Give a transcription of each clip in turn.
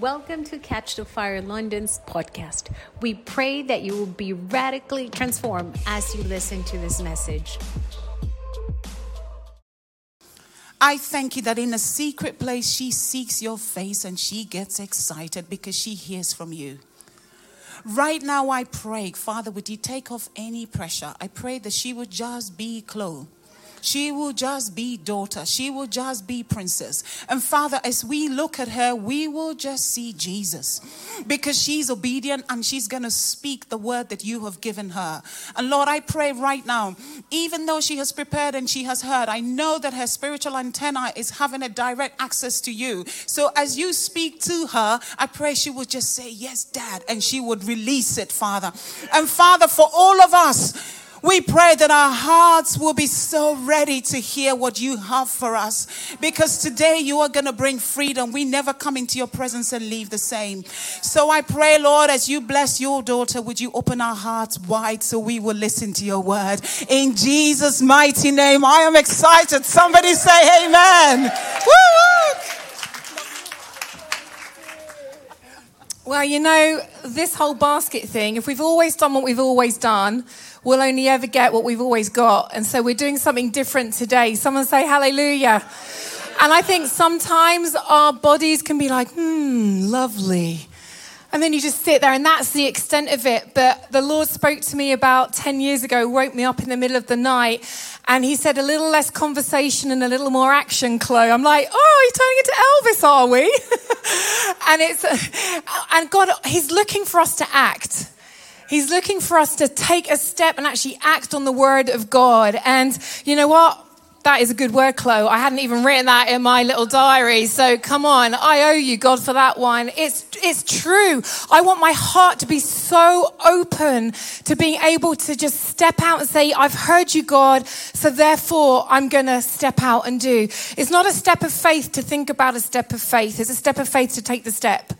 Welcome to Catch the Fire London's podcast. We pray that you will be radically transformed as you listen to this message. I thank you that in a secret place she seeks your face and she gets excited because she hears from you. Right now, I pray, Father, would you take off any pressure? I pray that she would just be clothed she will just be daughter. She will just be princess. And Father, as we look at her, we will just see Jesus because she's obedient and she's going to speak the word that you have given her. And Lord, I pray right now, even though she has prepared and she has heard, I know that her spiritual antenna is having a direct access to you. So as you speak to her, I pray she would just say, Yes, Dad, and she would release it, Father. And Father, for all of us, we pray that our hearts will be so ready to hear what you have for us because today you are going to bring freedom. We never come into your presence and leave the same. So I pray, Lord, as you bless your daughter, would you open our hearts wide so we will listen to your word. In Jesus' mighty name, I am excited. Somebody say amen. Well, you know, this whole basket thing, if we've always done what we've always done, we'll only ever get what we've always got. And so we're doing something different today. Someone say hallelujah. And I think sometimes our bodies can be like, hmm, lovely. And then you just sit there, and that's the extent of it. But the Lord spoke to me about 10 years ago, woke me up in the middle of the night, and He said, A little less conversation and a little more action, Chloe. I'm like, Oh, you're turning into Elvis, are we? and it's, and God, He's looking for us to act. He's looking for us to take a step and actually act on the word of God. And you know what? That is a good word, Chloe. I hadn't even written that in my little diary. So come on. I owe you, God, for that one. It's, it's true. I want my heart to be so open to being able to just step out and say, I've heard you, God. So therefore, I'm going to step out and do. It's not a step of faith to think about a step of faith. It's a step of faith to take the step.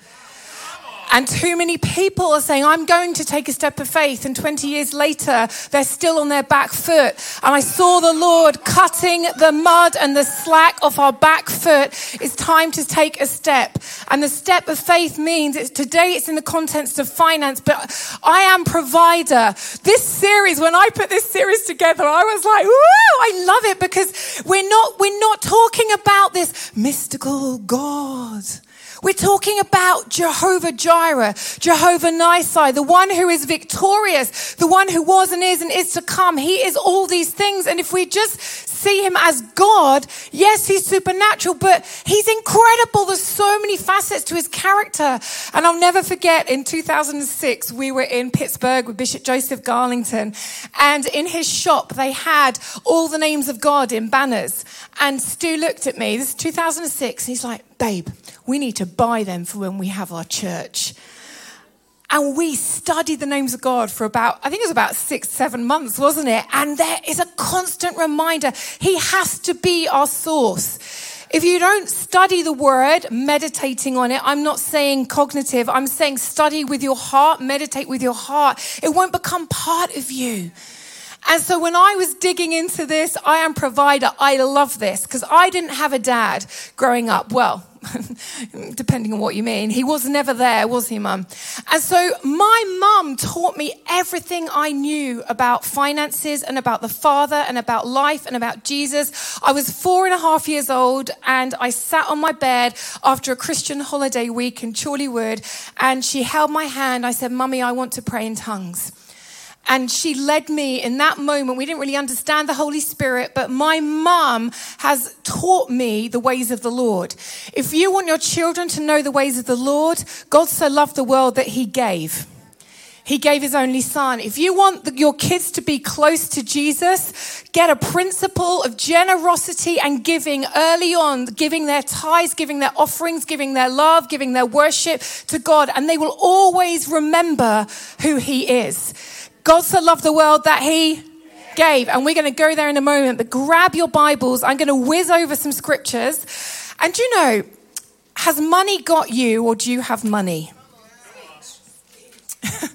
And too many people are saying, I'm going to take a step of faith. And 20 years later, they're still on their back foot. And I saw the Lord cutting the mud and the slack off our back foot. It's time to take a step. And the step of faith means it's today it's in the context of finance, but I am provider. This series, when I put this series together, I was like, woo, I love it because we're not, we're not talking about this mystical God. We're talking about Jehovah Jireh, Jehovah Nissi, the one who is victorious, the one who was and is and is to come. He is all these things. And if we just see him as God, yes, he's supernatural, but he's incredible. There's so many facets to his character. And I'll never forget in 2006, we were in Pittsburgh with Bishop Joseph Garlington. And in his shop, they had all the names of God in banners. And Stu looked at me, this is 2006, and he's like, babe, we need to buy them for when we have our church. And we studied the names of God for about, I think it was about six, seven months, wasn't it? And there is a constant reminder. He has to be our source. If you don't study the word, meditating on it, I'm not saying cognitive, I'm saying study with your heart, meditate with your heart. It won't become part of you. And so when I was digging into this, I am provider. I love this because I didn't have a dad growing up. Well, depending on what you mean. He was never there, was he, mum? And so my mum taught me everything I knew about finances and about the Father and about life and about Jesus. I was four and a half years old and I sat on my bed after a Christian holiday week in Chorleywood and she held my hand. I said, Mummy, I want to pray in tongues. And she led me in that moment. We didn't really understand the Holy Spirit, but my mum has taught me the ways of the Lord. If you want your children to know the ways of the Lord, God so loved the world that he gave. He gave his only son. If you want the, your kids to be close to Jesus, get a principle of generosity and giving early on, giving their tithes, giving their offerings, giving their love, giving their worship to God, and they will always remember who he is. God so loved the world that he gave. And we're going to go there in a moment, but grab your Bibles. I'm going to whiz over some scriptures. And you know, has money got you or do you have money?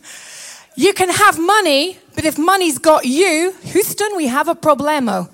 you can have money, but if money's got you, Houston, we have a problemo.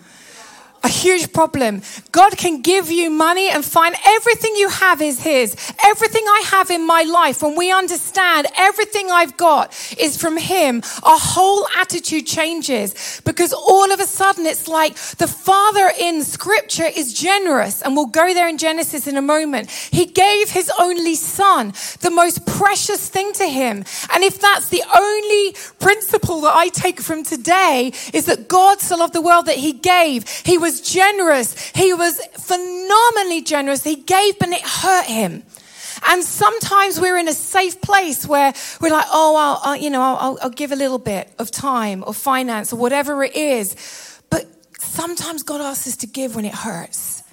A huge problem. God can give you money and find everything you have is His. Everything I have in my life, when we understand everything I've got is from Him, our whole attitude changes because all of a sudden it's like the Father in Scripture is generous, and we'll go there in Genesis in a moment. He gave His only Son, the most precious thing to Him. And if that's the only principle that I take from today, is that God so loved the world that He gave. He was was generous. He was phenomenally generous. He gave, but it hurt him. And sometimes we're in a safe place where we're like, oh, I'll, I'll you know, I'll, I'll give a little bit of time or finance or whatever it is. But sometimes God asks us to give when it hurts.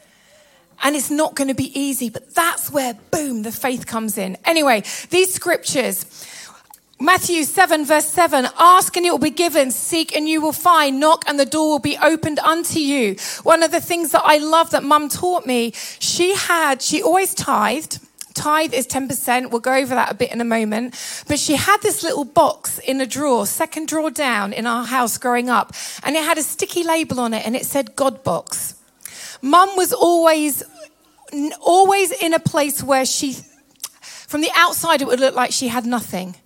And it's not going to be easy, but that's where, boom, the faith comes in. Anyway, these scriptures, Matthew 7, verse 7 Ask and it will be given, seek and you will find, knock and the door will be opened unto you. One of the things that I love that mum taught me, she had, she always tithed. Tithe is 10%. We'll go over that a bit in a moment. But she had this little box in a drawer, second drawer down in our house growing up. And it had a sticky label on it and it said God box. Mum was always, always in a place where she, from the outside, it would look like she had nothing.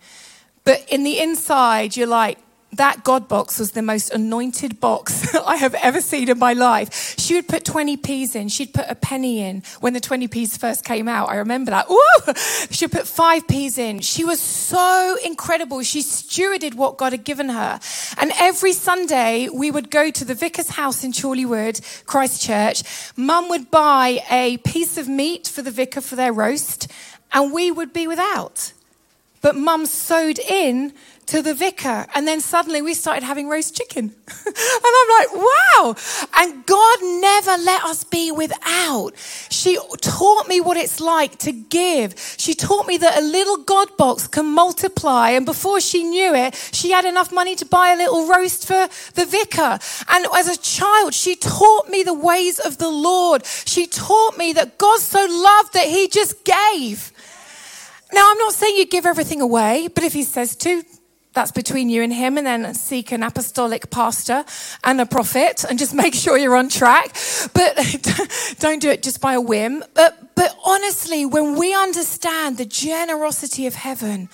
But in the inside, you're like, that God box was the most anointed box I have ever seen in my life. She would put 20p's in. She'd put a penny in when the 20p's first came out. I remember that. Ooh! She'd put 5p's in. She was so incredible. She stewarded what God had given her. And every Sunday, we would go to the vicar's house in Chorleywood, Christchurch. Mum would buy a piece of meat for the vicar for their roast, and we would be without. But mum sowed in to the vicar. And then suddenly we started having roast chicken. and I'm like, wow. And God never let us be without. She taught me what it's like to give. She taught me that a little God box can multiply. And before she knew it, she had enough money to buy a little roast for the vicar. And as a child, she taught me the ways of the Lord. She taught me that God so loved that he just gave. Now, I'm not saying you give everything away, but if he says to, that's between you and him, and then seek an apostolic pastor and a prophet and just make sure you're on track. But don't do it just by a whim. But, but honestly, when we understand the generosity of heaven,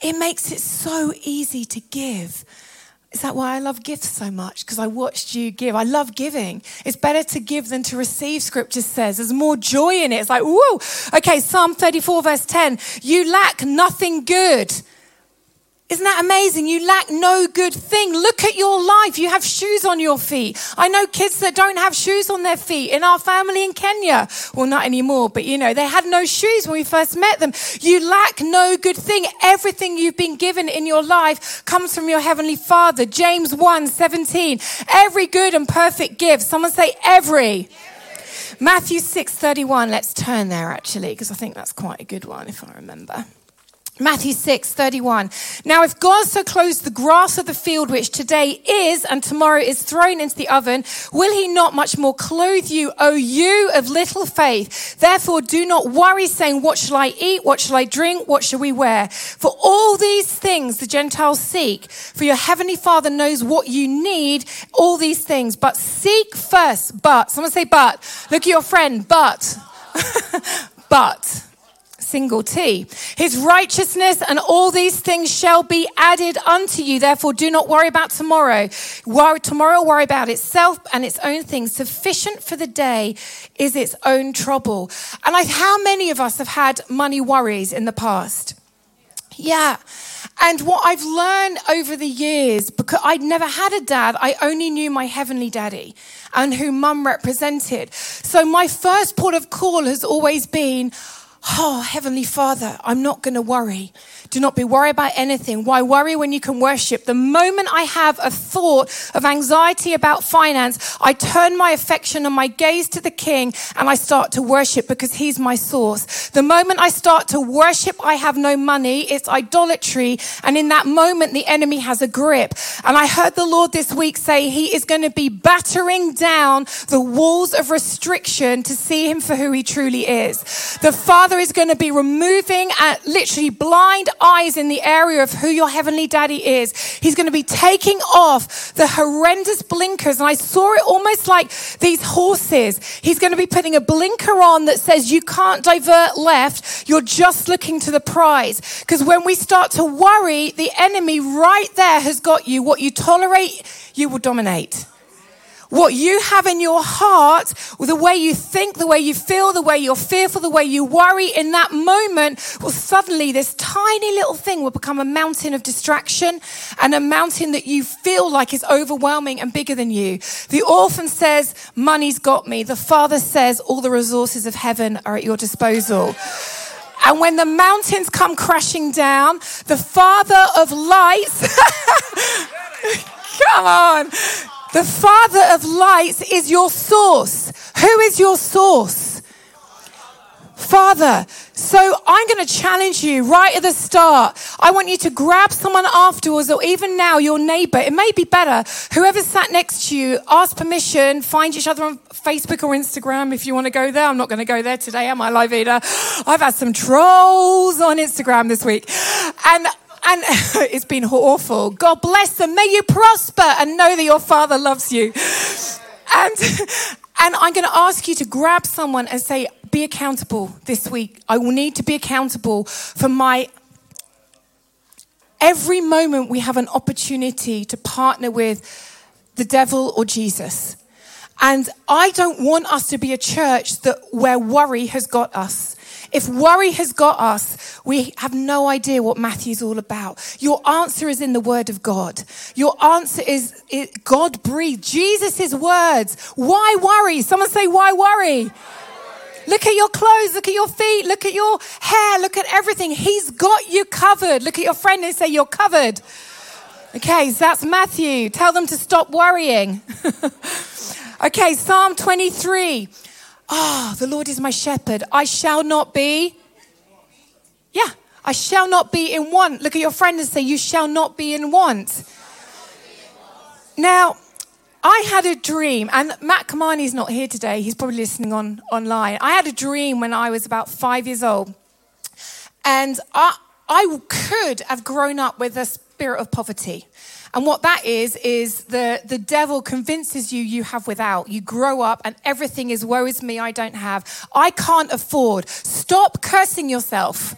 it makes it so easy to give. Is that why I love gifts so much? Because I watched you give. I love giving. It's better to give than to receive, scripture says. There's more joy in it. It's like, whoa. Okay, Psalm 34, verse 10. You lack nothing good. Isn't that amazing? You lack no good thing. Look at your life. You have shoes on your feet. I know kids that don't have shoes on their feet in our family in Kenya. Well, not anymore, but you know, they had no shoes when we first met them. You lack no good thing. Everything you've been given in your life comes from your heavenly father. James 1 17. Every good and perfect gift. Someone say every. Matthew 6 31. Let's turn there actually, because I think that's quite a good one if I remember. Matthew 6, 31. Now, if God so clothes the grass of the field, which today is and tomorrow is thrown into the oven, will he not much more clothe you, O you of little faith? Therefore, do not worry saying, what shall I eat? What shall I drink? What shall we wear? For all these things the Gentiles seek, for your heavenly father knows what you need, all these things. But seek first, but, someone say but. Look at your friend, but, but single T. His righteousness and all these things shall be added unto you. Therefore, do not worry about tomorrow. Worry, tomorrow worry about itself and its own things. Sufficient for the day is its own trouble. And I, how many of us have had money worries in the past? Yeah. And what I've learned over the years, because I'd never had a dad, I only knew my heavenly daddy and who mum represented. So my first port of call has always been, Oh, Heavenly Father, I'm not going to worry. Do not be worried about anything. Why worry when you can worship? The moment I have a thought of anxiety about finance, I turn my affection and my gaze to the King and I start to worship because He's my source. The moment I start to worship, I have no money. It's idolatry. And in that moment, the enemy has a grip. And I heard the Lord this week say He is going to be battering down the walls of restriction to see Him for who He truly is. The Father is going to be removing uh, literally blind eyes in the area of who your heavenly daddy is. He's going to be taking off the horrendous blinkers. And I saw it almost like these horses. He's going to be putting a blinker on that says you can't divert left. You're just looking to the prize. Because when we start to worry, the enemy right there has got you. What you tolerate, you will dominate. What you have in your heart, the way you think, the way you feel, the way you're fearful, the way you worry in that moment, well, suddenly this tiny little thing will become a mountain of distraction and a mountain that you feel like is overwhelming and bigger than you. The orphan says, Money's got me. The father says, All the resources of heaven are at your disposal. And when the mountains come crashing down, the Father of lights, come on, the Father of lights is your source. Who is your source? Father. So I'm going to challenge you right at the start. I want you to grab someone afterwards or even now your neighbor. It may be better. Whoever sat next to you, ask permission, find each other on Facebook or Instagram if you want to go there. I'm not going to go there today, am I, Live Eater? I've had some trolls on Instagram this week. And and it's been awful. God bless them. May you prosper and know that your Father loves you. And, and I'm going to ask you to grab someone and say, Be accountable this week. I will need to be accountable for my. Every moment we have an opportunity to partner with the devil or Jesus. And I don't want us to be a church that where worry has got us. If worry has got us, we have no idea what Matthew's all about. Your answer is in the Word of God. Your answer is God breathed Jesus' words. Why worry? Someone say, Why worry? Look at your clothes, look at your feet, look at your hair, look at everything. He's got you covered. Look at your friend and say, You're covered. Okay, so that's Matthew. Tell them to stop worrying. okay, Psalm 23. Oh, the Lord is my shepherd. I shall not be. Yeah, I shall not be in want. Look at your friend and say, You shall not be in want. Now, I had a dream, and Matt Kamani's not here today. He's probably listening on online. I had a dream when I was about five years old, and I, I could have grown up with a spirit of poverty. And what that is, is the, the devil convinces you you have without. You grow up and everything is woe is me, I don't have. I can't afford. Stop cursing yourself.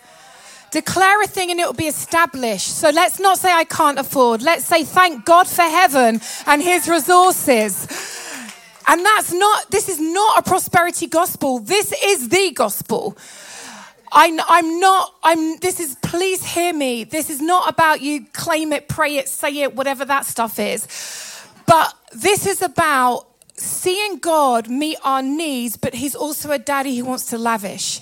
Declare a thing and it will be established. So let's not say I can't afford. Let's say thank God for heaven and his resources. And that's not, this is not a prosperity gospel. This is the gospel. I, I'm not, I'm, this is, please hear me. This is not about you claim it, pray it, say it, whatever that stuff is. But this is about seeing God meet our needs, but He's also a daddy who wants to lavish.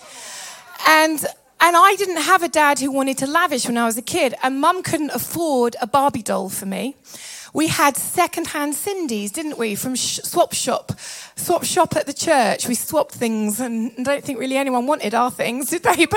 And and I didn't have a dad who wanted to lavish when I was a kid, and mum couldn't afford a Barbie doll for me. We had second-hand Cindy's, didn't we, from Swap Shop swap shop at the church. We swapped things, and I don't think really anyone wanted our things, did they?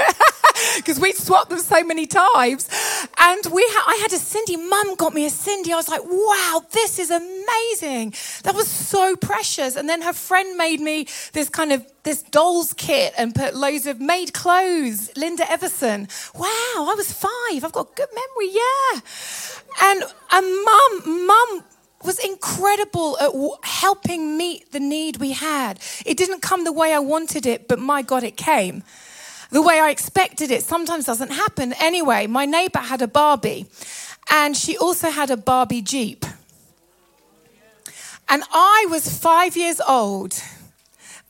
Because we swapped them so many times, and we ha- I had a Cindy. Mum got me a Cindy. I was like, wow, this is amazing. That was so precious. And then her friend made me this kind of this doll's kit and put loads of made clothes. Linda Everson. Wow, I was five. I've got good memory. Yeah. And and mum, mum was incredible at helping meet the need we had. It didn't come the way I wanted it, but my God, it came. The way I expected it sometimes doesn't happen. Anyway, my neighbor had a Barbie, and she also had a Barbie Jeep. And I was five years old,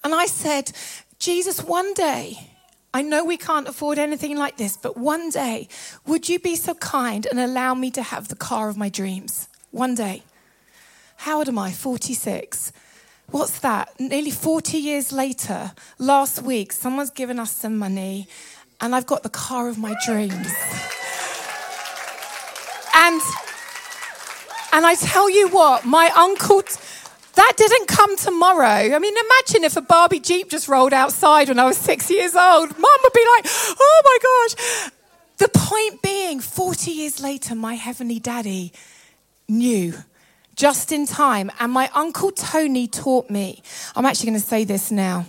and I said, Jesus, one day, I know we can't afford anything like this, but one day, would you be so kind and allow me to have the car of my dreams? One day. How old am I? 46. What's that? Nearly 40 years later, last week, someone's given us some money, and I've got the car of my dreams. And, and I tell you what, my uncle, that didn't come tomorrow. I mean, imagine if a Barbie Jeep just rolled outside when I was six years old. Mum would be like, oh my gosh. The point being, 40 years later, my heavenly daddy knew just in time. And my uncle Tony taught me. I'm actually going to say this now.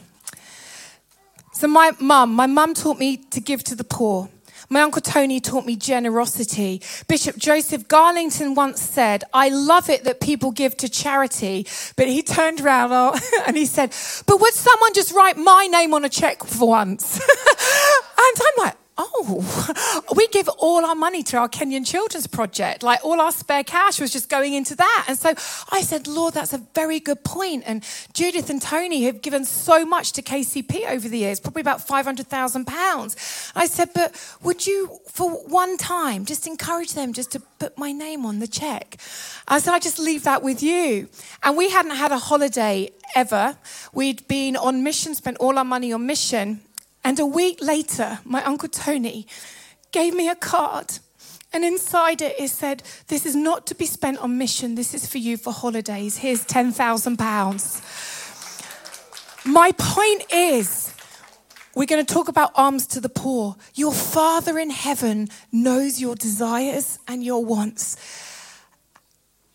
So, my mum, my mum taught me to give to the poor. My Uncle Tony taught me generosity. Bishop Joseph Garlington once said, I love it that people give to charity. But he turned around and he said, But would someone just write my name on a check for once? and I'm like, oh, we give all our money to our Kenyan Children's Project. Like all our spare cash was just going into that. And so I said, Lord, that's a very good point. And Judith and Tony have given so much to KCP over the years, probably about £500,000. I said, but would you, for one time, just encourage them just to put my name on the check? I said, I just leave that with you. And we hadn't had a holiday ever. We'd been on mission, spent all our money on mission. And a week later, my Uncle Tony gave me a card. And inside it, it said, This is not to be spent on mission. This is for you for holidays. Here's £10,000. My point is, we're going to talk about alms to the poor. Your Father in heaven knows your desires and your wants.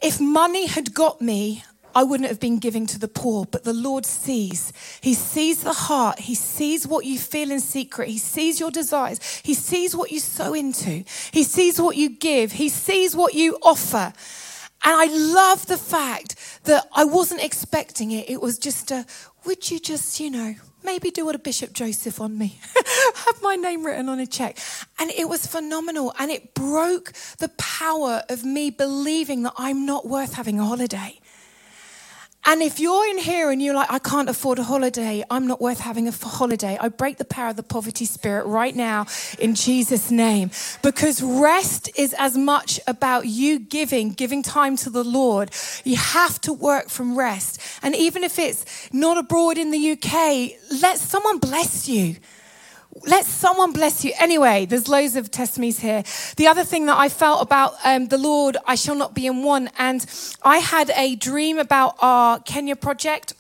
If money had got me, I wouldn't have been giving to the poor, but the Lord sees. He sees the heart. He sees what you feel in secret. He sees your desires. He sees what you sow into. He sees what you give. He sees what you offer. And I love the fact that I wasn't expecting it. It was just a, would you just, you know, maybe do what a Bishop Joseph on me, have my name written on a check. And it was phenomenal. And it broke the power of me believing that I'm not worth having a holiday. And if you're in here and you're like, I can't afford a holiday, I'm not worth having a holiday, I break the power of the poverty spirit right now in Jesus' name. Because rest is as much about you giving, giving time to the Lord. You have to work from rest. And even if it's not abroad in the UK, let someone bless you let someone bless you. Anyway, there's loads of testimonies here. The other thing that I felt about um, the Lord, I shall not be in one. And I had a dream about our Kenya project.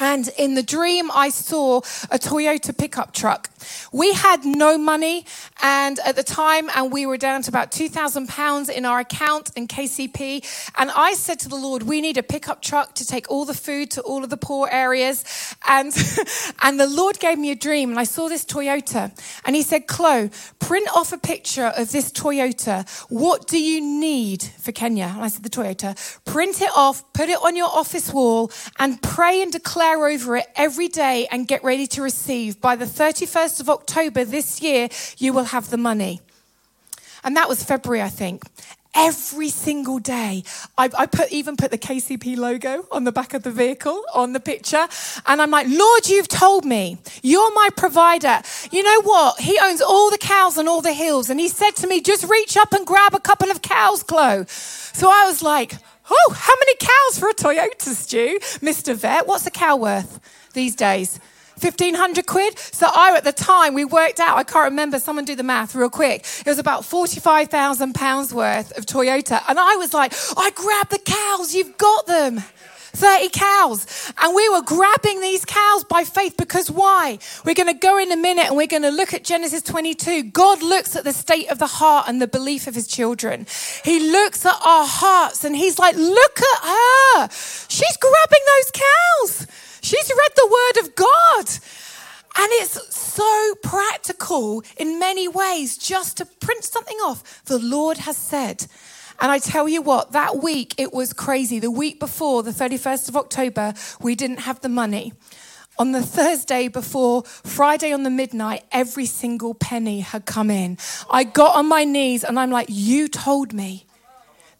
And in the dream, I saw a Toyota pickup truck. We had no money, and at the time, and we were down to about £2,000 in our account in KCP. And I said to the Lord, We need a pickup truck to take all the food to all of the poor areas. And, and the Lord gave me a dream, and I saw this Toyota. And He said, Chloe, print off a picture of this Toyota. What do you need for Kenya? And I said, The Toyota. Print it off, put it on your office wall, and pray and declare over it every day and get ready to receive. By the 31st of October this year, you will have the money. And that was February, I think. Every single day, I, I, put even put the KCP logo on the back of the vehicle on the picture, and I'm like, Lord, you've told me you're my provider. You know what? He owns all the cows and all the hills, and He said to me, just reach up and grab a couple of cows, Chloe. So I was like, Oh, how many cows for a Toyota, Stu, Mister Vet? What's a cow worth these days? 1500 quid. So I, at the time, we worked out, I can't remember, someone do the math real quick. It was about 45,000 pounds worth of Toyota. And I was like, I grabbed the cows, you've got them. 30 cows. And we were grabbing these cows by faith because why? We're going to go in a minute and we're going to look at Genesis 22. God looks at the state of the heart and the belief of his children. He looks at our hearts and he's like, look at her. She's grabbing those cows. She's read the word of God. And it's so practical in many ways just to print something off. The Lord has said. And I tell you what, that week it was crazy. The week before, the 31st of October, we didn't have the money. On the Thursday before Friday on the midnight, every single penny had come in. I got on my knees and I'm like, You told me.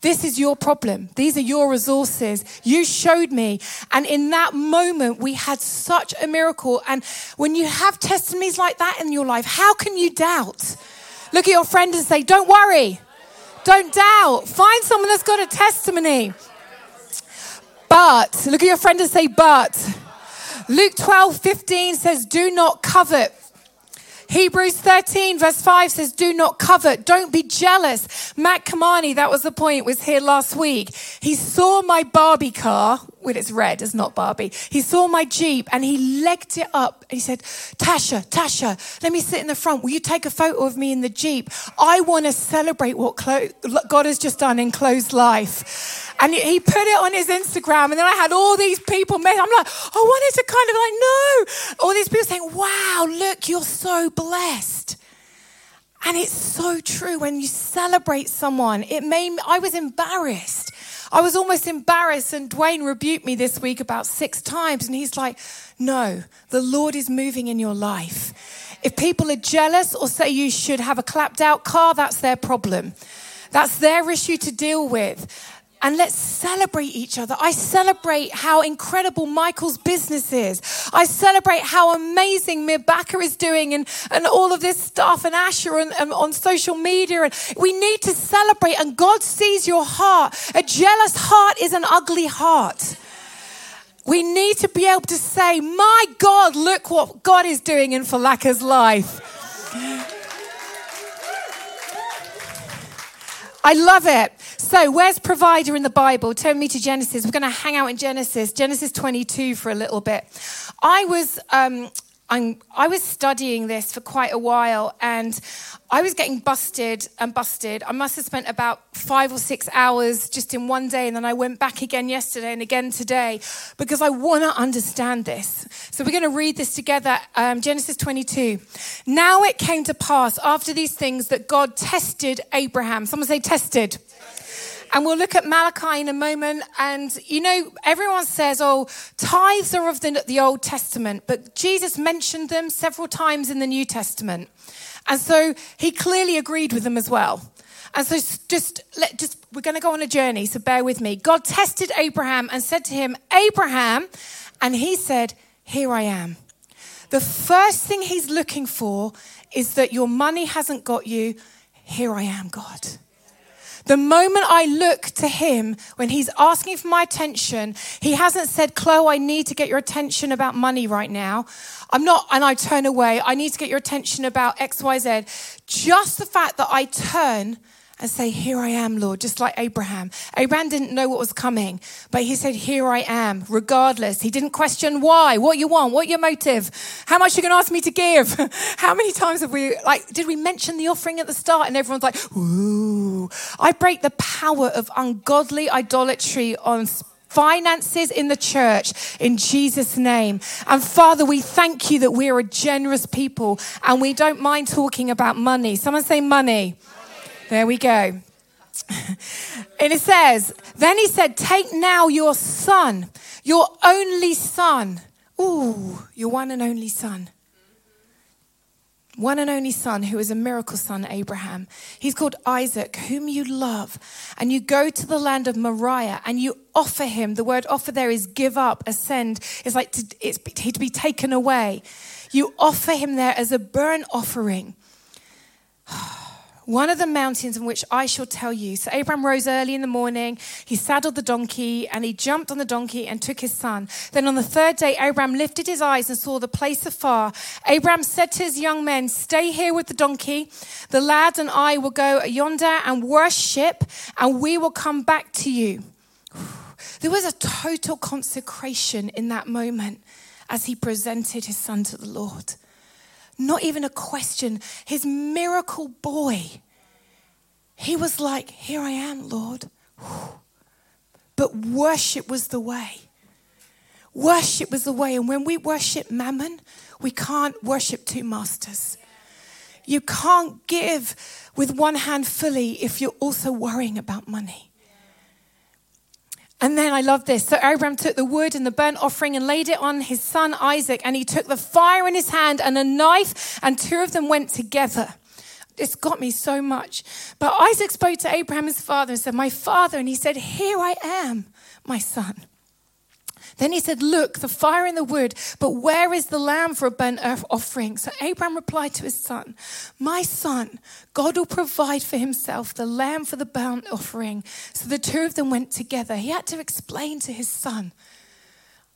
This is your problem. These are your resources. You showed me. And in that moment, we had such a miracle. And when you have testimonies like that in your life, how can you doubt? Look at your friend and say, Don't worry. Don't doubt. Find someone that's got a testimony. But, look at your friend and say, But. Luke 12, 15 says, Do not covet. Hebrews 13, verse 5 says, Do not covet, don't be jealous. Matt Kamani, that was the point, was here last week. He saw my Barbie car, well, it's red, it's not Barbie. He saw my Jeep and he legged it up he said, Tasha, Tasha, let me sit in the front. Will you take a photo of me in the Jeep? I want to celebrate what God has just done in Chloe's life. And he put it on his Instagram and then I had all these people, I'm like, I wanted to kind of like, no. All these people saying, wow, look, you're so blessed. And it's so true when you celebrate someone. It made I was embarrassed. I was almost embarrassed, and Dwayne rebuked me this week about six times. And he's like, No, the Lord is moving in your life. If people are jealous or say you should have a clapped out car, that's their problem. That's their issue to deal with and let's celebrate each other. I celebrate how incredible Michael's business is. I celebrate how amazing Mirbaka is doing and, and all of this stuff and Asher and, and on social media. And we need to celebrate and God sees your heart. A jealous heart is an ugly heart. We need to be able to say, my God, look what God is doing in Falaka's life. I love it. So, where's provider in the Bible? Turn me to Genesis. We're going to hang out in Genesis, Genesis 22 for a little bit. I was. Um, I'm, i was studying this for quite a while and I was getting busted and busted. I must have spent about five or six hours just in one day, and then I went back again yesterday and again today because I want to understand this. So we're going to read this together um, Genesis 22. Now it came to pass after these things that God tested Abraham. Someone say, tested. And we'll look at Malachi in a moment. And you know, everyone says, oh, tithes are of the, the Old Testament, but Jesus mentioned them several times in the New Testament. And so he clearly agreed with them as well. And so just let just we're going to go on a journey, so bear with me. God tested Abraham and said to him, "Abraham," and he said, "Here I am." The first thing he's looking for is that your money hasn't got you. Here I am, God. The moment I look to him when he's asking for my attention, he hasn't said, Chloe, I need to get your attention about money right now. I'm not, and I turn away. I need to get your attention about XYZ. Just the fact that I turn and say, Here I am, Lord, just like Abraham. Abraham didn't know what was coming, but he said, Here I am, regardless. He didn't question why, what you want, what your motive, how much you're going to ask me to give. how many times have we, like, did we mention the offering at the start? And everyone's like, Ooh. I break the power of ungodly idolatry on finances in the church in Jesus' name. And Father, we thank you that we're a generous people and we don't mind talking about money. Someone say money. There we go. and it says, Then he said, Take now your son, your only son. Ooh, your one and only son. One and only son, who is a miracle son, Abraham. He's called Isaac, whom you love. And you go to the land of Moriah and you offer him. The word offer there is give up, ascend. It's like to, it's, be taken away. You offer him there as a burnt offering. Oh, one of the mountains in which I shall tell you. So Abraham rose early in the morning, he saddled the donkey, and he jumped on the donkey and took his son. Then on the third day, Abraham lifted his eyes and saw the place afar. Abraham said to his young men, Stay here with the donkey. The lad and I will go yonder and worship, and we will come back to you. There was a total consecration in that moment as he presented his son to the Lord. Not even a question. His miracle boy. He was like, Here I am, Lord. But worship was the way. Worship was the way. And when we worship mammon, we can't worship two masters. You can't give with one hand fully if you're also worrying about money. And then I love this. So Abraham took the wood and the burnt offering and laid it on his son Isaac, and he took the fire in his hand and a knife, and two of them went together. It's got me so much. But Isaac spoke to Abraham, his father, and said, My father. And he said, Here I am, my son. Then he said, Look, the fire and the wood, but where is the lamb for a burnt offering? So Abraham replied to his son, My son, God will provide for himself the lamb for the burnt offering. So the two of them went together. He had to explain to his son,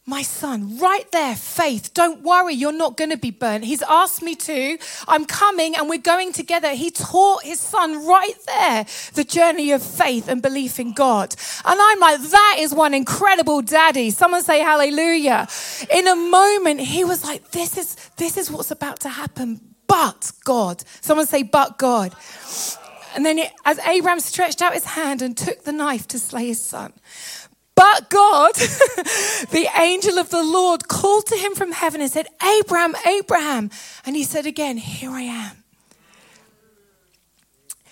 my son, right there, faith. Don't worry, you're not going to be burnt. He's asked me to. I'm coming and we're going together. He taught his son right there the journey of faith and belief in God. And I'm like, that is one incredible daddy. Someone say hallelujah. In a moment, he was like, this is, this is what's about to happen. But God. Someone say, but God. And then it, as Abraham stretched out his hand and took the knife to slay his son, but God, the angel of the Lord, called to him from heaven and said, Abraham, Abraham. And he said again, Here I am.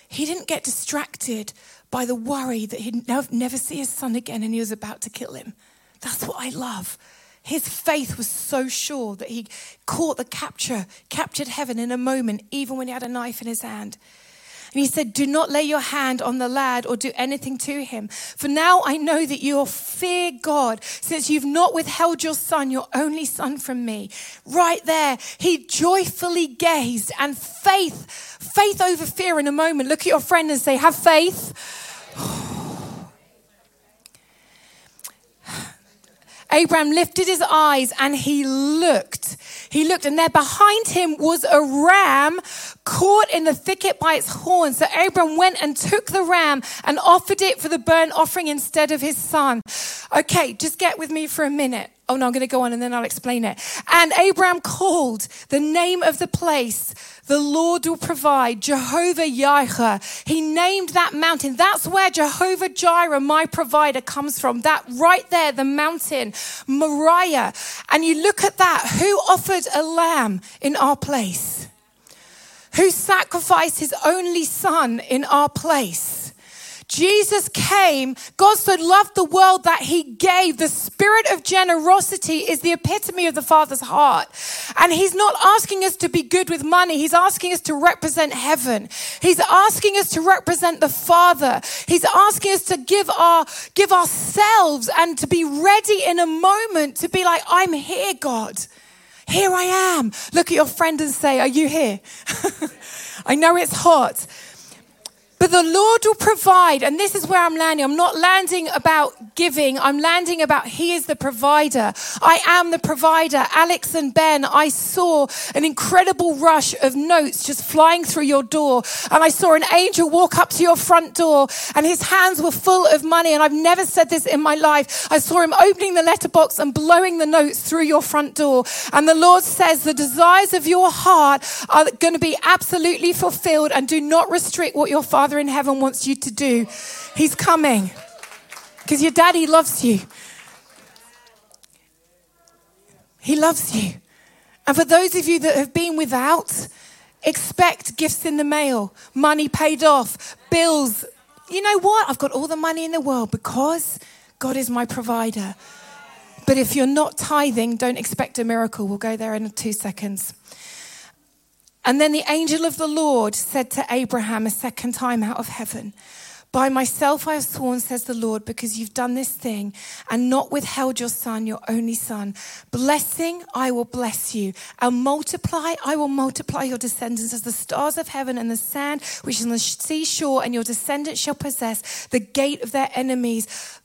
He didn't get distracted by the worry that he'd never see his son again and he was about to kill him. That's what I love. His faith was so sure that he caught the capture, captured heaven in a moment, even when he had a knife in his hand. And he said, Do not lay your hand on the lad or do anything to him. For now I know that you fear God, since you've not withheld your son, your only son, from me. Right there, he joyfully gazed, and faith, faith over fear in a moment. Look at your friend and say, Have faith. Oh. Abraham lifted his eyes and he looked. He looked, and there behind him was a ram caught in the thicket by its horns. So Abraham went and took the ram and offered it for the burnt offering instead of his son. Okay, just get with me for a minute. Oh no, I'm going to go on and then I'll explain it. And Abraham called the name of the place, the Lord will provide, Jehovah Jireh. He named that mountain. That's where Jehovah Jireh, my provider, comes from. That right there, the mountain, Moriah. And you look at that, who offered a lamb in our place? Who sacrificed his only son in our place? Jesus came, God so loved the world that he gave. The spirit of generosity is the epitome of the Father's heart. And he's not asking us to be good with money. He's asking us to represent heaven. He's asking us to represent the Father. He's asking us to give our, give ourselves and to be ready in a moment to be like, I'm here, God. Here I am. Look at your friend and say, Are you here? I know it's hot. But the Lord will provide, and this is where I'm landing. I'm not landing about giving, I'm landing about He is the provider. I am the provider. Alex and Ben, I saw an incredible rush of notes just flying through your door. And I saw an angel walk up to your front door, and his hands were full of money. And I've never said this in my life. I saw him opening the letterbox and blowing the notes through your front door. And the Lord says, The desires of your heart are going to be absolutely fulfilled, and do not restrict what your Father Father in heaven wants you to do. He's coming because your daddy loves you. He loves you. And for those of you that have been without, expect gifts in the mail, money paid off, bills. You know what? I've got all the money in the world because God is my provider. But if you're not tithing, don't expect a miracle. We'll go there in two seconds. And then the angel of the Lord said to Abraham a second time out of heaven, By myself I have sworn, says the Lord, because you've done this thing and not withheld your son, your only son. Blessing, I will bless you. And multiply, I will multiply your descendants as the stars of heaven and the sand which is on the seashore, and your descendants shall possess the gate of their enemies.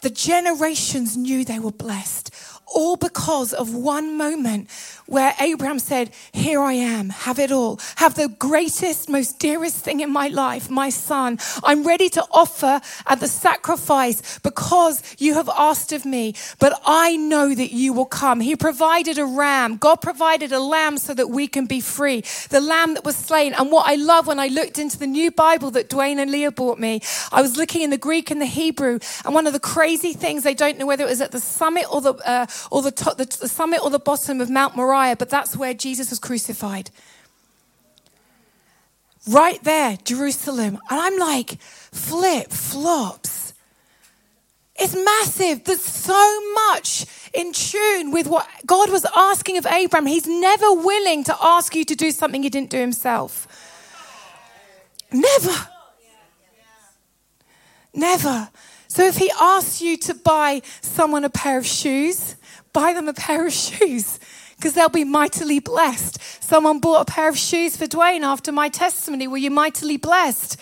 The generations knew they were blessed all because of one moment where Abraham said, Here I am, have it all. Have the greatest, most dearest thing in my life, my son. I'm ready to offer at the sacrifice because you have asked of me, but I know that you will come. He provided a ram. God provided a lamb so that we can be free. The lamb that was slain. And what I love when I looked into the new Bible that Dwayne and Leah bought me, I was looking in the Greek and the Hebrew. And one of the crazy things, I don't know whether it was at the summit or the, uh, or the, top, the, the summit or the bottom of Mount Moriah, but that's where Jesus was crucified. Right there, Jerusalem. And I'm like, flip flops. It's massive. There's so much in tune with what God was asking of Abraham. He's never willing to ask you to do something he didn't do himself. Never. Never. So if he asks you to buy someone a pair of shoes, buy them a pair of shoes because they'll be mightily blessed. Someone bought a pair of shoes for Dwayne after my testimony. Were you mightily blessed?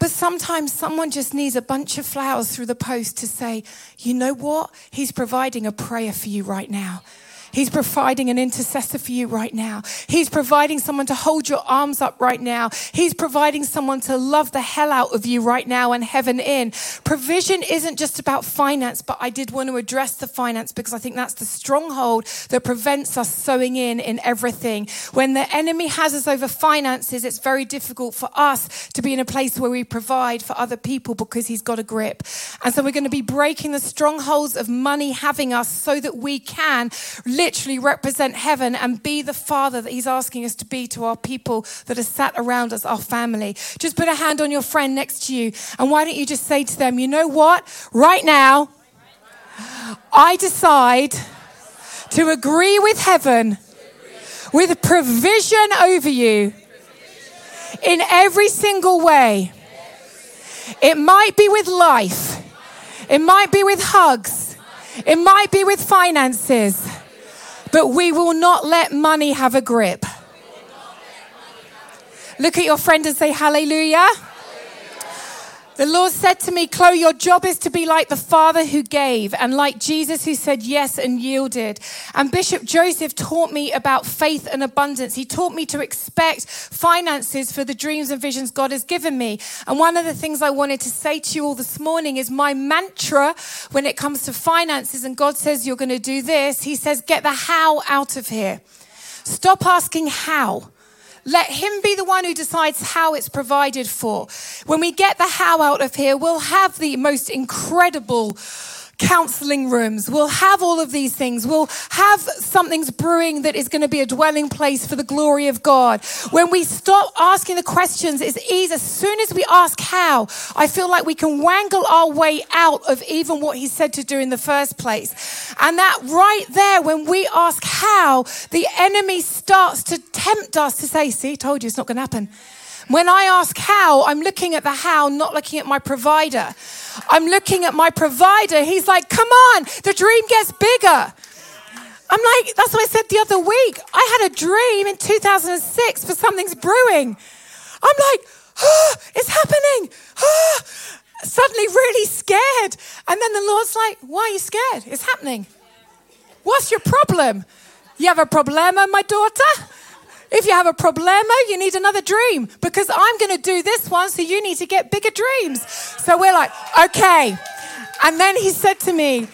But sometimes someone just needs a bunch of flowers through the post to say, you know what? He's providing a prayer for you right now. He's providing an intercessor for you right now. He's providing someone to hold your arms up right now. He's providing someone to love the hell out of you right now and heaven in. Provision isn't just about finance, but I did want to address the finance because I think that's the stronghold that prevents us sowing in in everything. When the enemy has us over finances, it's very difficult for us to be in a place where we provide for other people because he's got a grip. And so we're going to be breaking the strongholds of money having us so that we can literally represent heaven and be the father that he's asking us to be to our people that are sat around us, our family. Just put a hand on your friend next to you. And why don't you just say to them, you know what? Right now, I decide to agree with heaven with provision over you in every single way. It might be with life, it might be with hugs, it might be with finances. But we will not let money have a grip. Look at your friend and say, Hallelujah. The Lord said to me, Chloe, your job is to be like the Father who gave and like Jesus who said yes and yielded. And Bishop Joseph taught me about faith and abundance. He taught me to expect finances for the dreams and visions God has given me. And one of the things I wanted to say to you all this morning is my mantra when it comes to finances, and God says you're going to do this, He says, get the how out of here. Stop asking how. Let him be the one who decides how it's provided for. When we get the how out of here, we'll have the most incredible counseling rooms. We'll have all of these things. We'll have something's brewing that is going to be a dwelling place for the glory of God. When we stop asking the questions, it's easy. As soon as we ask how, I feel like we can wangle our way out of even what He said to do in the first place. And that right there, when we ask how, the enemy starts to tempt us to say, See, told you it's not going to happen. When I ask how, I'm looking at the how, not looking at my provider. I'm looking at my provider. He's like, come on, the dream gets bigger. I'm like, that's what I said the other week. I had a dream in 2006 for something's brewing. I'm like, oh, it's happening. Oh, suddenly really scared. And then the Lord's like, why are you scared? It's happening. What's your problem? You have a problema, my daughter? If you have a problema, you need another dream because I'm going to do this one, so you need to get bigger dreams. So we're like, okay. And then he said to me,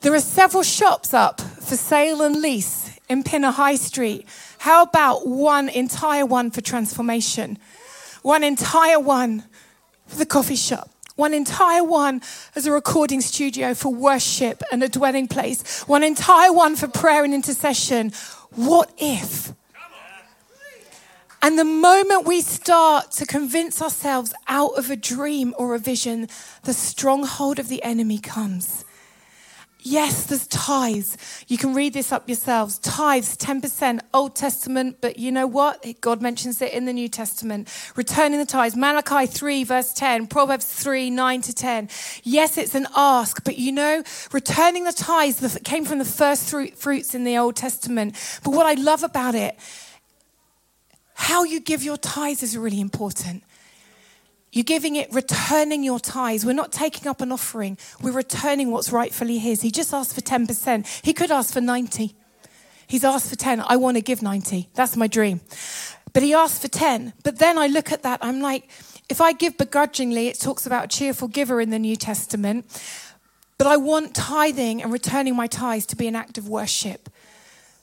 There are several shops up for sale and lease in Pinner High Street. How about one entire one for transformation? One entire one for the coffee shop one entire one as a recording studio for worship and a dwelling place, one entire one for prayer and intercession. What if? And the moment we start to convince ourselves out of a dream or a vision, the stronghold of the enemy comes. Yes, there's tithes. You can read this up yourselves. Tithes, 10%, Old Testament, but you know what? God mentions it in the New Testament. Returning the tithes, Malachi 3, verse 10, Proverbs 3, 9 to 10. Yes, it's an ask, but you know, returning the tithes came from the first fruits in the Old Testament. But what I love about it how you give your tithes is really important. You're giving it, returning your tithes. We're not taking up an offering. We're returning what's rightfully His. He just asked for 10%. He could ask for 90. He's asked for 10. I want to give 90. That's my dream. But he asked for 10. But then I look at that, I'm like, if I give begrudgingly, it talks about a cheerful giver in the New Testament. But I want tithing and returning my tithes to be an act of worship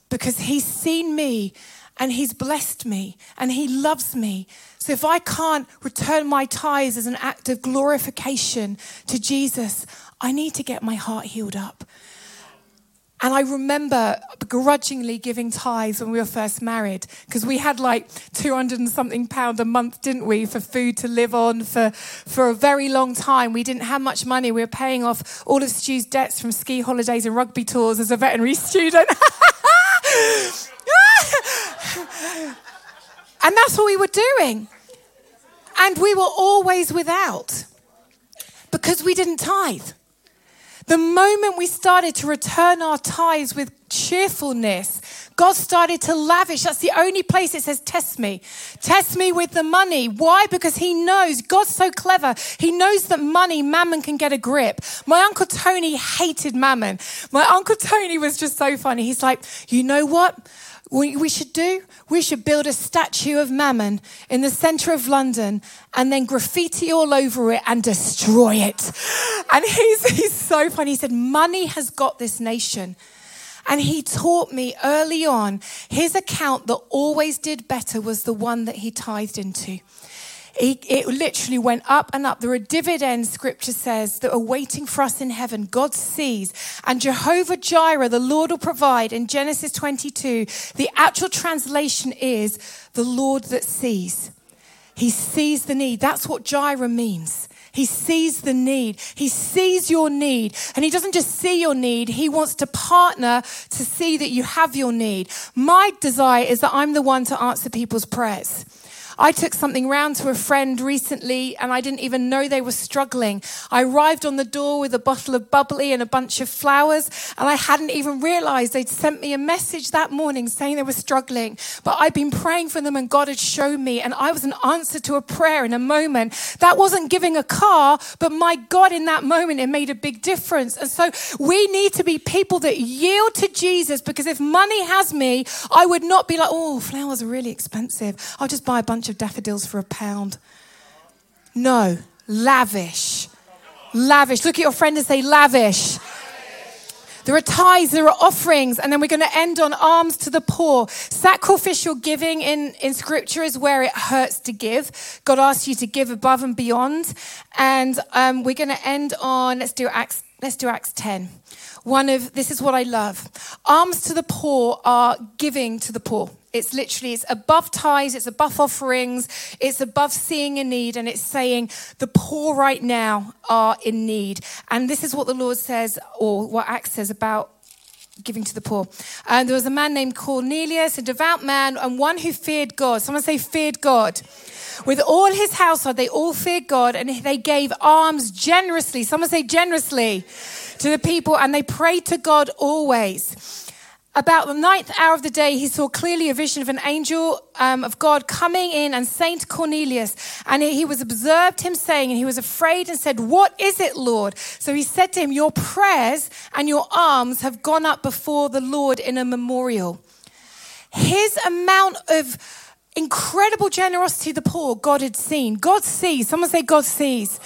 because he's seen me and He's blessed me and He loves me. So if I can't return my tithes as an act of glorification to Jesus, I need to get my heart healed up. And I remember begrudgingly giving tithes when we were first married because we had like 200 and something pound a month, didn't we, for food to live on for, for a very long time. We didn't have much money. We were paying off all of Stu's debts from ski holidays and rugby tours as a veterinary student. and that's what we were doing. And we were always without because we didn't tithe. The moment we started to return our tithes with cheerfulness, God started to lavish. That's the only place it says, test me. Test me with the money. Why? Because he knows, God's so clever. He knows that money, mammon can get a grip. My Uncle Tony hated mammon. My Uncle Tony was just so funny. He's like, you know what? We should do? We should build a statue of Mammon in the center of London and then graffiti all over it and destroy it. And he's, he's so funny. He said, Money has got this nation. And he taught me early on his account that always did better was the one that he tithed into. It, it, literally went up and up. There are dividends, scripture says, that are waiting for us in heaven. God sees. And Jehovah Jireh, the Lord will provide in Genesis 22. The actual translation is the Lord that sees. He sees the need. That's what Jireh means. He sees the need. He sees your need. And He doesn't just see your need, He wants to partner to see that you have your need. My desire is that I'm the one to answer people's prayers. I took something round to a friend recently and I didn't even know they were struggling. I arrived on the door with a bottle of bubbly and a bunch of flowers and I hadn't even realized they'd sent me a message that morning saying they were struggling. But I'd been praying for them and God had shown me and I was an answer to a prayer in a moment. That wasn't giving a car, but my God, in that moment, it made a big difference. And so we need to be people that yield to Jesus because if money has me, I would not be like, oh, flowers are really expensive. I'll just buy a bunch bunch of daffodils for a pound. No, lavish. Lavish. Look at your friend and say, lavish. There are tithes, there are offerings, and then we're going to end on alms to the poor. Sacrificial giving in, in scripture is where it hurts to give. God asks you to give above and beyond. And um, we're going to end on, let's do Acts, let's do Acts 10. One of, this is what I love. Alms to the poor are giving to the poor. It's literally, it's above tithes, it's above offerings, it's above seeing a need, and it's saying the poor right now are in need. And this is what the Lord says, or what Acts says about giving to the poor. And there was a man named Cornelius, a devout man, and one who feared God. Someone say, feared God. With all his household, they all feared God and they gave alms generously. Someone say, generously to the people, and they prayed to God always. About the ninth hour of the day, he saw clearly a vision of an angel um, of God coming in and saying to Cornelius, and he was observed him saying, and he was afraid and said, What is it, Lord? So he said to him, Your prayers and your alms have gone up before the Lord in a memorial. His amount of incredible generosity to the poor God had seen. God sees. Someone say, God sees.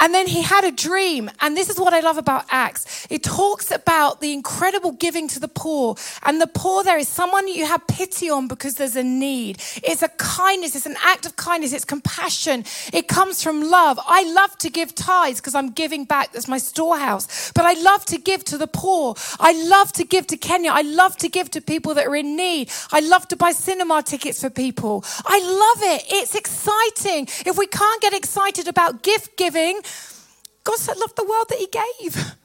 And then he had a dream. And this is what I love about Acts. It talks about the incredible giving to the poor. And the poor there is someone you have pity on because there's a need. It's a kindness. It's an act of kindness. It's compassion. It comes from love. I love to give tithes because I'm giving back. That's my storehouse. But I love to give to the poor. I love to give to Kenya. I love to give to people that are in need. I love to buy cinema tickets for people. I love it. It's exciting. If we can't get excited about gift giving, God so loved the world that He gave.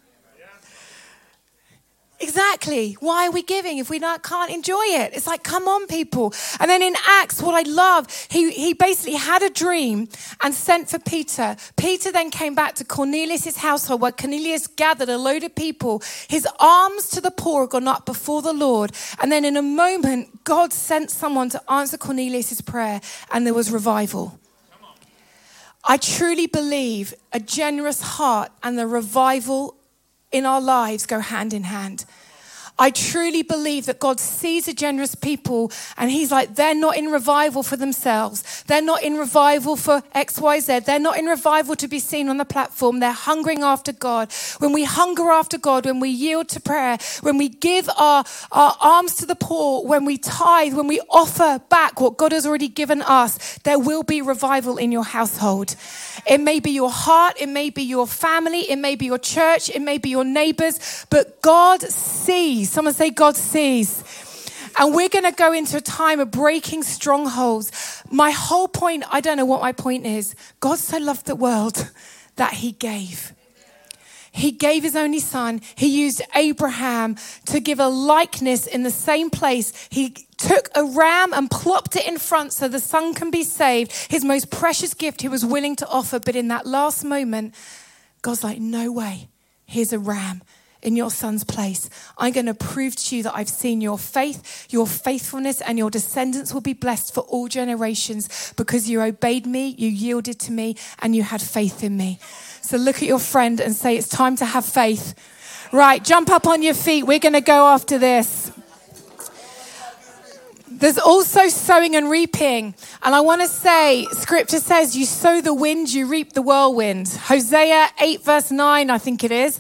Exactly. Why are we giving if we not, can't enjoy it? It's like, come on, people. And then in Acts, what I love, he, he basically had a dream and sent for Peter. Peter then came back to Cornelius' household where Cornelius gathered a load of people. His alms to the poor had gone up before the Lord. And then in a moment, God sent someone to answer Cornelius' prayer and there was revival. I truly believe a generous heart and the revival in our lives go hand in hand. I truly believe that God sees a generous people and He's like, they're not in revival for themselves. They're not in revival for XYZ. They're not in revival to be seen on the platform. They're hungering after God. When we hunger after God, when we yield to prayer, when we give our, our alms to the poor, when we tithe, when we offer back what God has already given us, there will be revival in your household. It may be your heart, it may be your family, it may be your church, it may be your neighbors, but God sees Someone say, God sees. And we're going to go into a time of breaking strongholds. My whole point, I don't know what my point is. God so loved the world that he gave. He gave his only son. He used Abraham to give a likeness in the same place. He took a ram and plopped it in front so the son can be saved. His most precious gift he was willing to offer. But in that last moment, God's like, no way. Here's a ram in your son's place. I'm going to prove to you that I've seen your faith, your faithfulness, and your descendants will be blessed for all generations because you obeyed me, you yielded to me, and you had faith in me. So look at your friend and say, It's time to have faith. Right, jump up on your feet. We're going to go after this. There's also sowing and reaping. And I want to say, scripture says, you sow the wind, you reap the whirlwind. Hosea 8, verse 9, I think it is.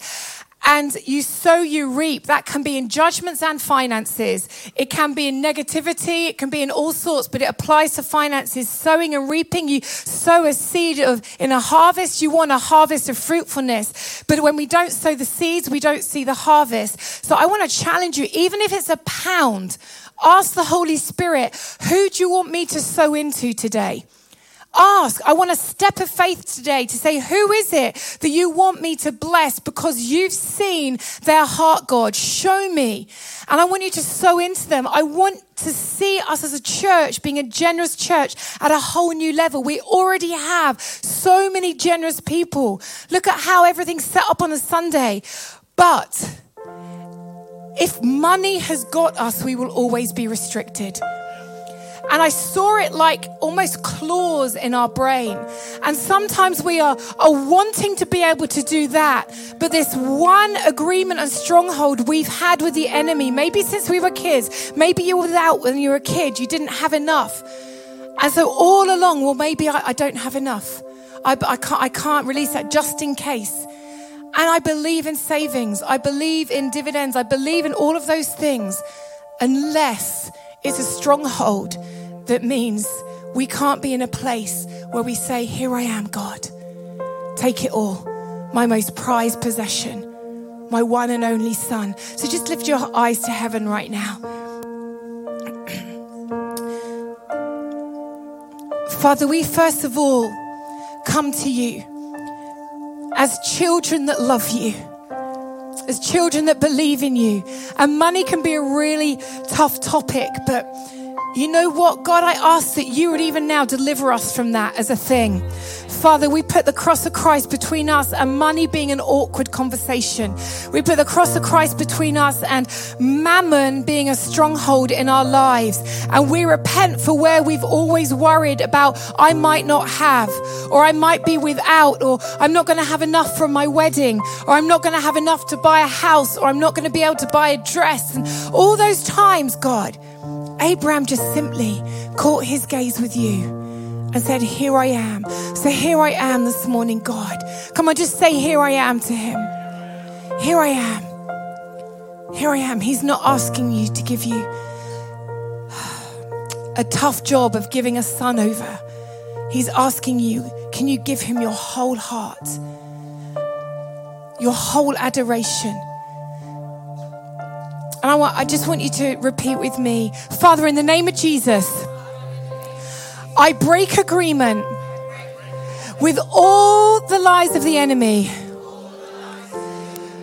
And you sow, you reap. That can be in judgments and finances. It can be in negativity. It can be in all sorts, but it applies to finances. Sowing and reaping. You sow a seed of, in a harvest. You want a harvest of fruitfulness. But when we don't sow the seeds, we don't see the harvest. So I want to challenge you, even if it's a pound Ask the Holy Spirit, who do you want me to sow into today? Ask. I want a step of faith today to say, who is it that you want me to bless because you've seen their heart, God? Show me. And I want you to sow into them. I want to see us as a church being a generous church at a whole new level. We already have so many generous people. Look at how everything's set up on a Sunday. But if money has got us, we will always be restricted. And I saw it like almost claws in our brain. And sometimes we are, are wanting to be able to do that. But this one agreement and stronghold we've had with the enemy, maybe since we were kids, maybe you were without when you were a kid, you didn't have enough. And so all along, well, maybe I, I don't have enough. I, I, can't, I can't release that just in case. And I believe in savings. I believe in dividends. I believe in all of those things, unless it's a stronghold that means we can't be in a place where we say, Here I am, God. Take it all. My most prized possession, my one and only Son. So just lift your eyes to heaven right now. Father, we first of all come to you as children that love you, as children that believe in you. And money can be a really tough topic, but you know what? God, I ask that you would even now deliver us from that as a thing. Father, we put the cross of Christ between us and money being an awkward conversation. We put the cross of Christ between us and mammon being a stronghold in our lives. And we repent for where we've always worried about, I might not have, or I might be without, or I'm not going to have enough for my wedding, or I'm not going to have enough to buy a house, or I'm not going to be able to buy a dress. And all those times, God, Abraham just simply caught his gaze with you and said, Here I am. So here I am this morning, God. Come on, just say, Here I am to him. Here I am. Here I am. He's not asking you to give you a tough job of giving a son over. He's asking you, can you give him your whole heart, your whole adoration? And I, want, I just want you to repeat with me Father, in the name of Jesus, I break agreement with all the lies of the enemy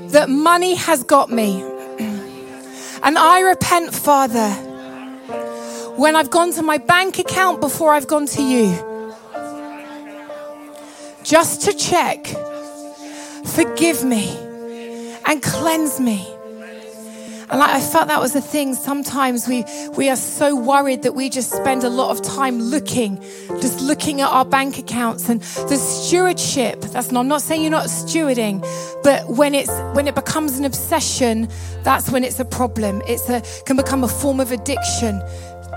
that money has got me. And I repent, Father, when I've gone to my bank account before I've gone to you, just to check, forgive me and cleanse me. And I felt that was the thing. Sometimes we, we are so worried that we just spend a lot of time looking, just looking at our bank accounts and the stewardship. That's not, I'm not saying you're not stewarding, but when it's, when it becomes an obsession, that's when it's a problem. It's a, can become a form of addiction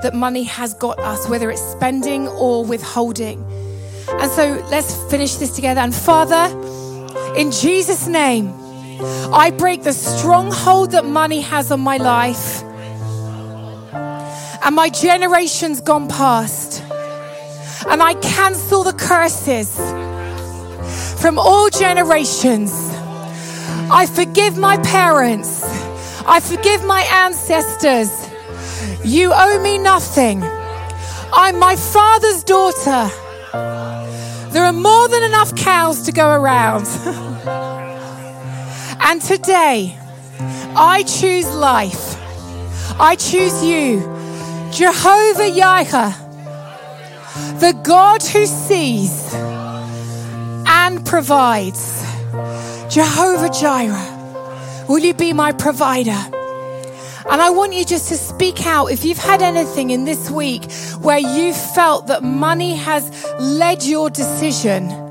that money has got us, whether it's spending or withholding. And so let's finish this together. And Father, in Jesus' name, I break the stronghold that money has on my life and my generations gone past. And I cancel the curses from all generations. I forgive my parents. I forgive my ancestors. You owe me nothing. I'm my father's daughter. There are more than enough cows to go around. And today, I choose life. I choose you, Jehovah Yahweh, the God who sees and provides. Jehovah Jireh, Will you be my provider? And I want you just to speak out if you've had anything in this week where you felt that money has led your decision.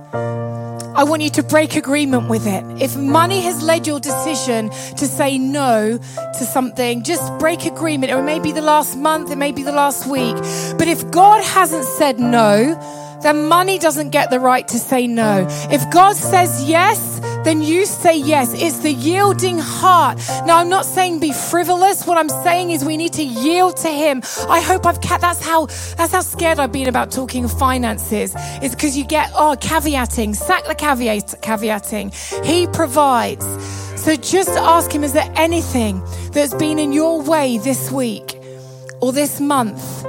I want you to break agreement with it. If money has led your decision to say no to something, just break agreement. It may be the last month, it may be the last week. But if God hasn't said no, then money doesn't get the right to say no. If God says yes, then you say yes. It's the yielding heart. Now, I'm not saying be frivolous. What I'm saying is we need to yield to Him. I hope I've kept, that's how, that's how scared I've been about talking finances. It's because you get, oh, caveating, sack the caveat, caveating. He provides. So just ask Him, is there anything that's been in your way this week or this month?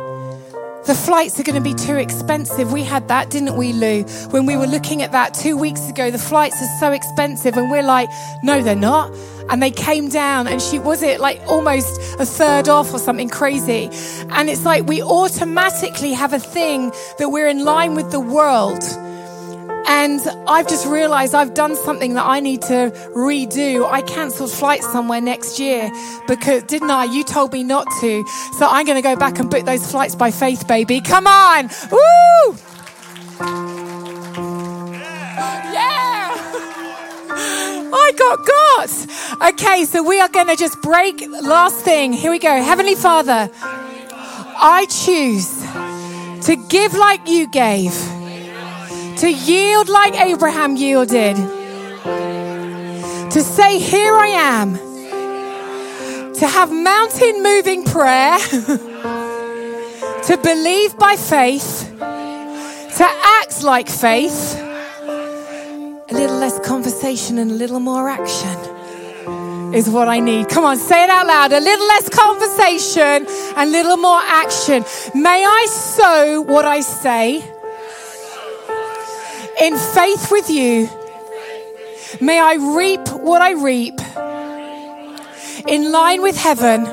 The flights are going to be too expensive. We had that, didn't we, Lou? When we were looking at that two weeks ago, the flights are so expensive. And we're like, no, they're not. And they came down, and she was it like almost a third off or something crazy. And it's like we automatically have a thing that we're in line with the world. And I've just realized I've done something that I need to redo. I cancelled flights somewhere next year because, didn't I? You told me not to. So I'm going to go back and book those flights by faith, baby. Come on. Woo! Yeah. I got got. Okay, so we are going to just break. Last thing. Here we go. Heavenly Father, I choose to give like you gave to yield like Abraham yielded, to say, Here I am, to have mountain moving prayer, to believe by faith, to act like faith, a little less conversation and a little more action is what I need. Come on, say it out loud. A little less conversation and a little more action. May I sow what I say? In faith with you, may I reap what I reap in line with heaven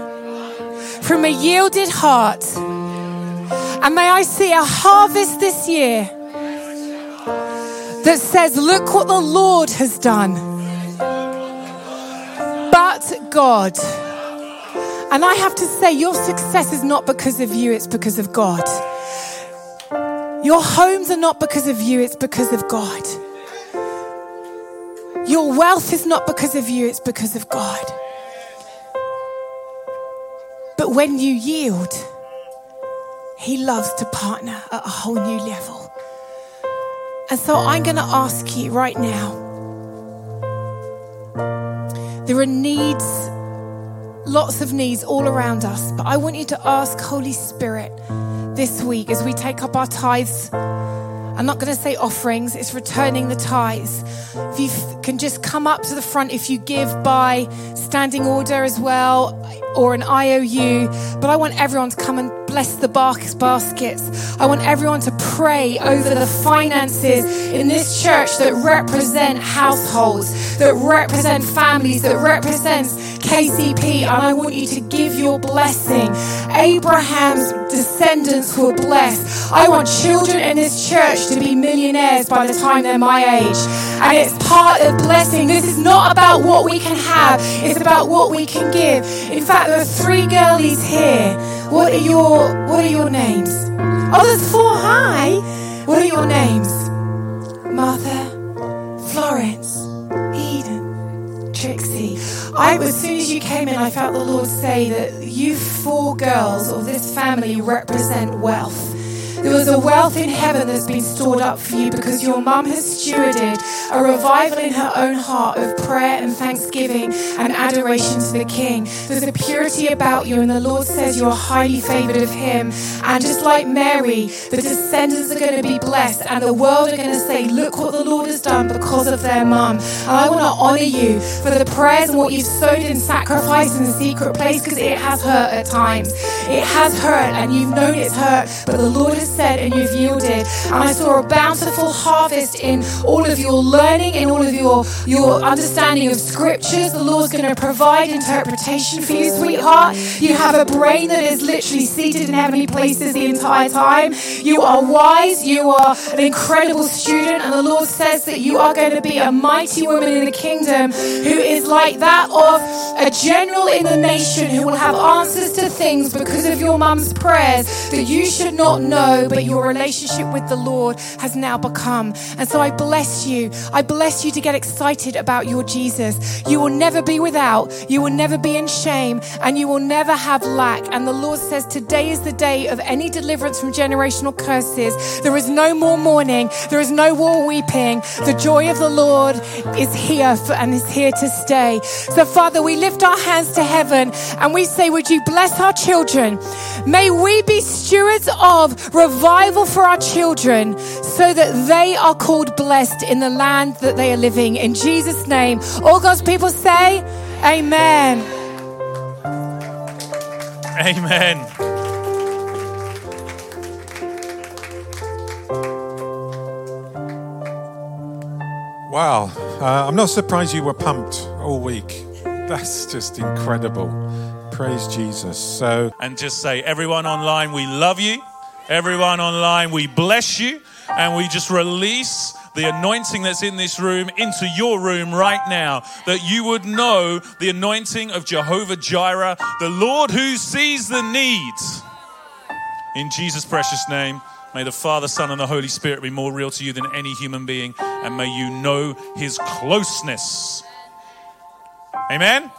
from a yielded heart. And may I see a harvest this year that says, Look what the Lord has done. But God. And I have to say, your success is not because of you, it's because of God. Your homes are not because of you, it's because of God. Your wealth is not because of you, it's because of God. But when you yield, He loves to partner at a whole new level. And so I'm going to ask you right now there are needs, lots of needs all around us, but I want you to ask Holy Spirit this week as we take up our tithes. I'm not going to say offerings, it's returning the tithes. If you can just come up to the front if you give by standing order as well or an IOU. But I want everyone to come and bless the baskets. I want everyone to pray over the finances in this church that represent households, that represent families, that represents KCP. And I want you to give your blessing. Abraham's descendants were blessed. I want children in this church to be millionaires by the time they're my age. And it's part of blessing. This is not about what we can have, it's about what we can give. In fact, there are three girlies here. What are your what are your names? Oh, there's four. Hi. What are your names? Martha, Florence, Eden, Trixie. I, as soon as you came in, I felt the Lord say that you four girls of this family represent wealth. There was a wealth in heaven that's been stored up for you because your mum has stewarded a revival in her own heart of prayer and thanksgiving and adoration to the King. There's a purity about you, and the Lord says you are highly favored of Him. And just like Mary, the descendants are going to be blessed, and the world are going to say, Look what the Lord has done because of their mum. And I want to honor you for the prayers and what you've sowed in sacrifice in the secret place because it has hurt at times. It has hurt, and you've known it's hurt, but the Lord has said and you've yielded. And I saw a bountiful harvest in all of your learning, in all of your, your understanding of scriptures. The Lord's going to provide interpretation for you, sweetheart. You have a brain that is literally seated in heavenly places the entire time. You are wise. You are an incredible student. And the Lord says that you are going to be a mighty woman in the kingdom who is like that of a general in the nation who will have answers to things because of your mum's prayers that you should not know, but your relationship with the Lord has now become. And so I bless you. I bless you to get excited about your Jesus. You will never be without, you will never be in shame, and you will never have lack. And the Lord says, Today is the day of any deliverance from generational curses. There is no more mourning, there is no more weeping. The joy of the Lord is here for, and is here to stay. So, Father, we lift our hands to heaven and we say, Would you bless our children? May we be stewards of revival for our children so that they are called blessed in the land that they are living. In Jesus' name, all God's people say, Amen. Amen. Wow, uh, I'm not surprised you were pumped all week. That's just incredible. Praise Jesus. So, and just say, everyone online, we love you. Everyone online, we bless you. And we just release the anointing that's in this room into your room right now, that you would know the anointing of Jehovah Jireh, the Lord who sees the needs. In Jesus' precious name, may the Father, Son, and the Holy Spirit be more real to you than any human being, and may you know his closeness. Amen.